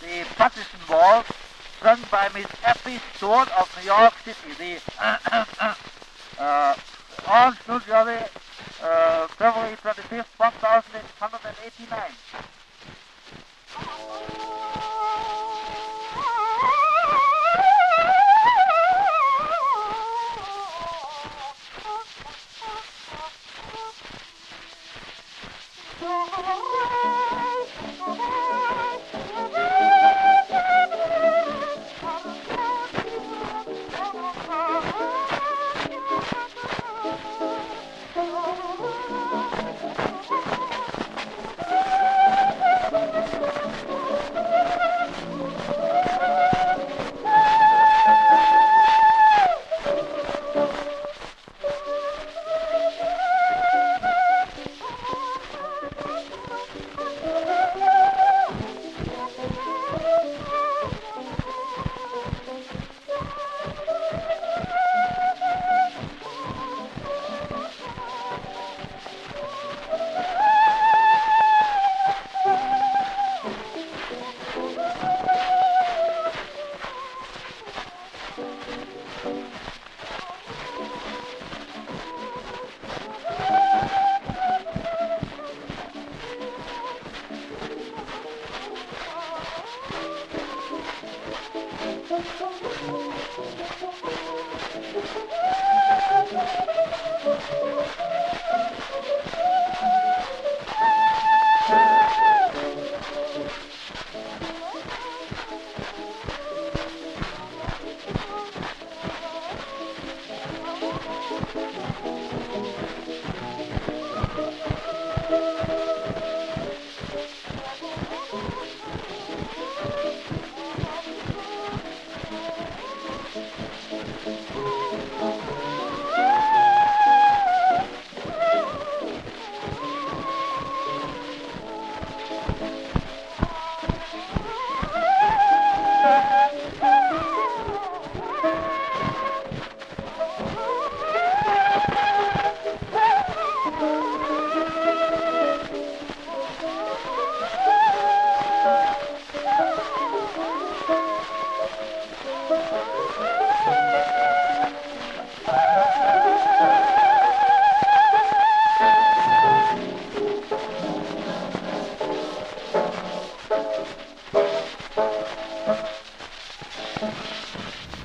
the partition wall run by Miss Effie Stewart of New York City. The uh, New Jersey, uh, February 25th, 1889.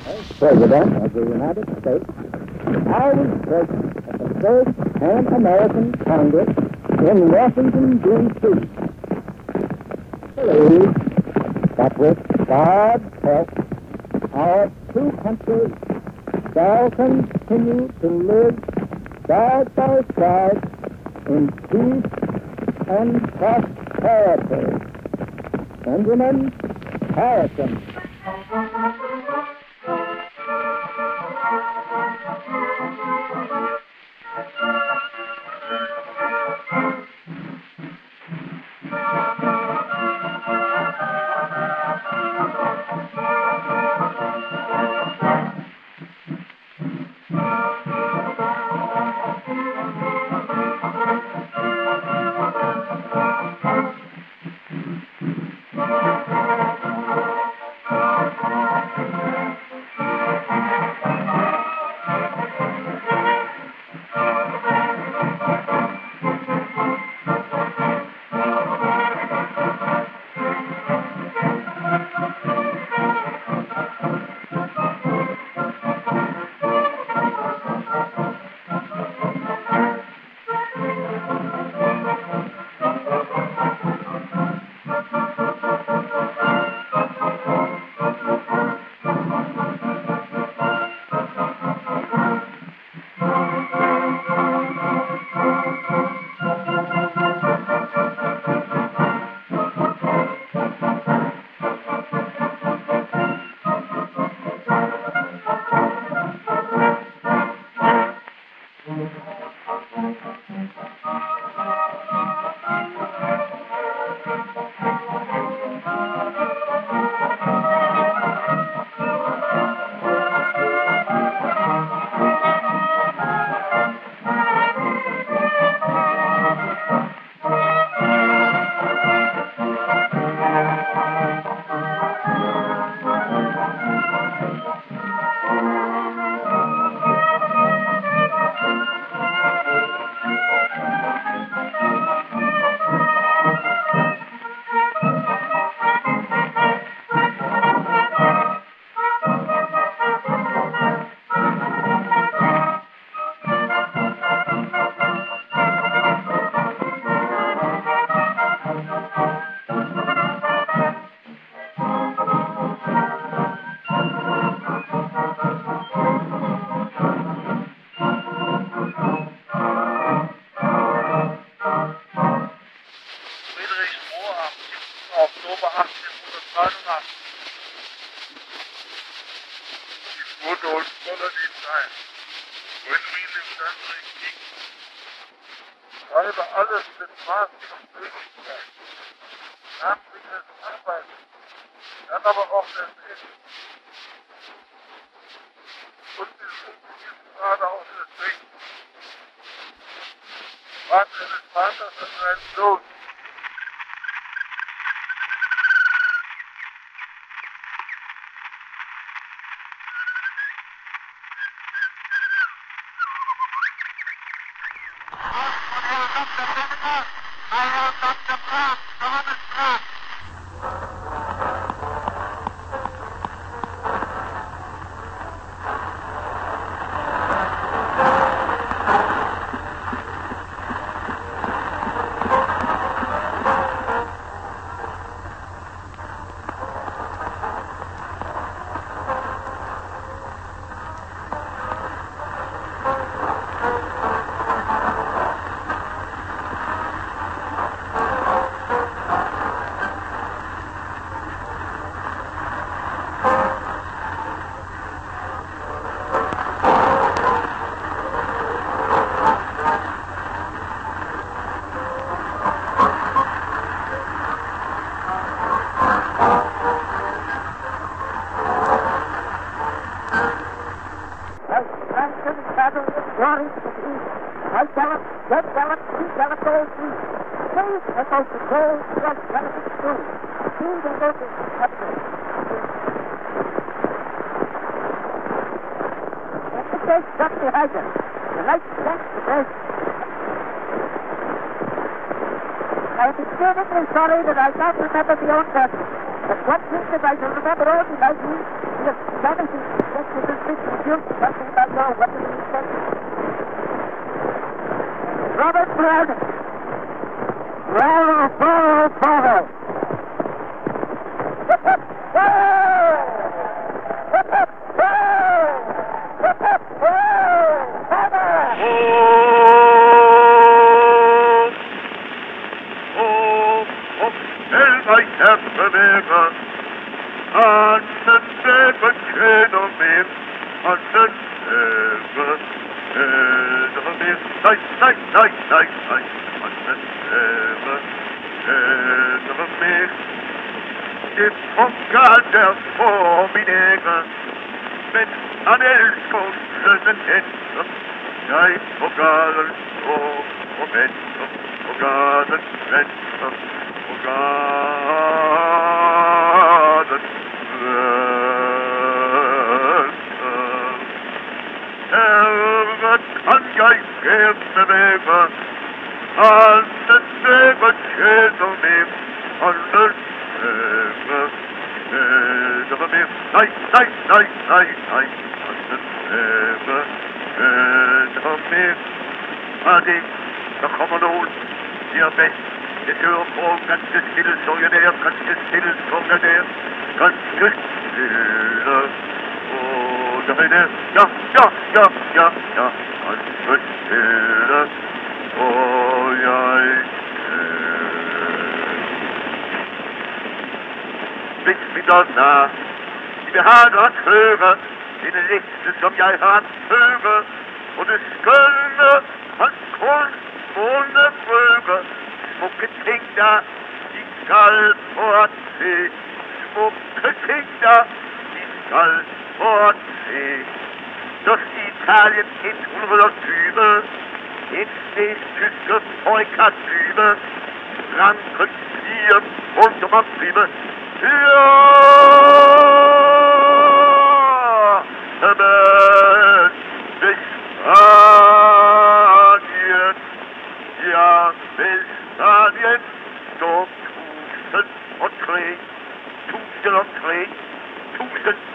President of the United States, I was present at the first Pan American Congress in Washington, D.C. Believe that with God's help, our two countries shall continue to live side by side in peace and prosperity. Benjamin Harrison. Treibe alles mit Maß und Möglichkeit. Nachtliches Arbeiten. Dann aber auch das Essen. Und wir suchen jetzt gerade auch das Trinken. Vater des Vaters und sein Sohn. Franklin The East. White Gallop, Red Gallop, Blue Gallop, Three. Please, let's go to Gold, Red Gallop, Blue. Soon they go to Captain. Let the gate shut behind us. The lights blank the bridge. I am extremely sorry that I can't remember the own person. But one thing that I shall remember all my life is the astonishing success of this big guilt something about your weapons and weapons. Bravo! Bravo! I have the river, and the never chain of and the never chain night, night, night, night, night, and the never chain of me. If from God der vor min egen, men han älskar den ensam, jag på gaden står och kan jag skrämma väva, anden väva tjänar mig, anden väva tjänar mig. Nej, nej, nej, nej, nej, anden väva tjänar mig. Adi, der kommer nogen, siger bedst. Jeg kører på ganske stille, så jeg der, ganske stille, så jeg der, ganske stille. ja, ja, ja, ja, ja, ja, an Freude, oh ja, Bis äh. wieder nah, die behagen Chöre, in den letzten som jeg har hører, og det skønne, hans kunst, runde Vögel, smucke Kinder, die Gallport, smucke Kinder, die Gallport. Nordsee, Das Italien geht unsere Tübe, jetzt nicht Tüte, Teuka, Tübe, Franken, Bier und Matriebe, ja, Himmel, bis Spanien, ja, bis Spanien, dort Tusen und Krieg, Tusen und Krieg, Tusen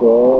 God.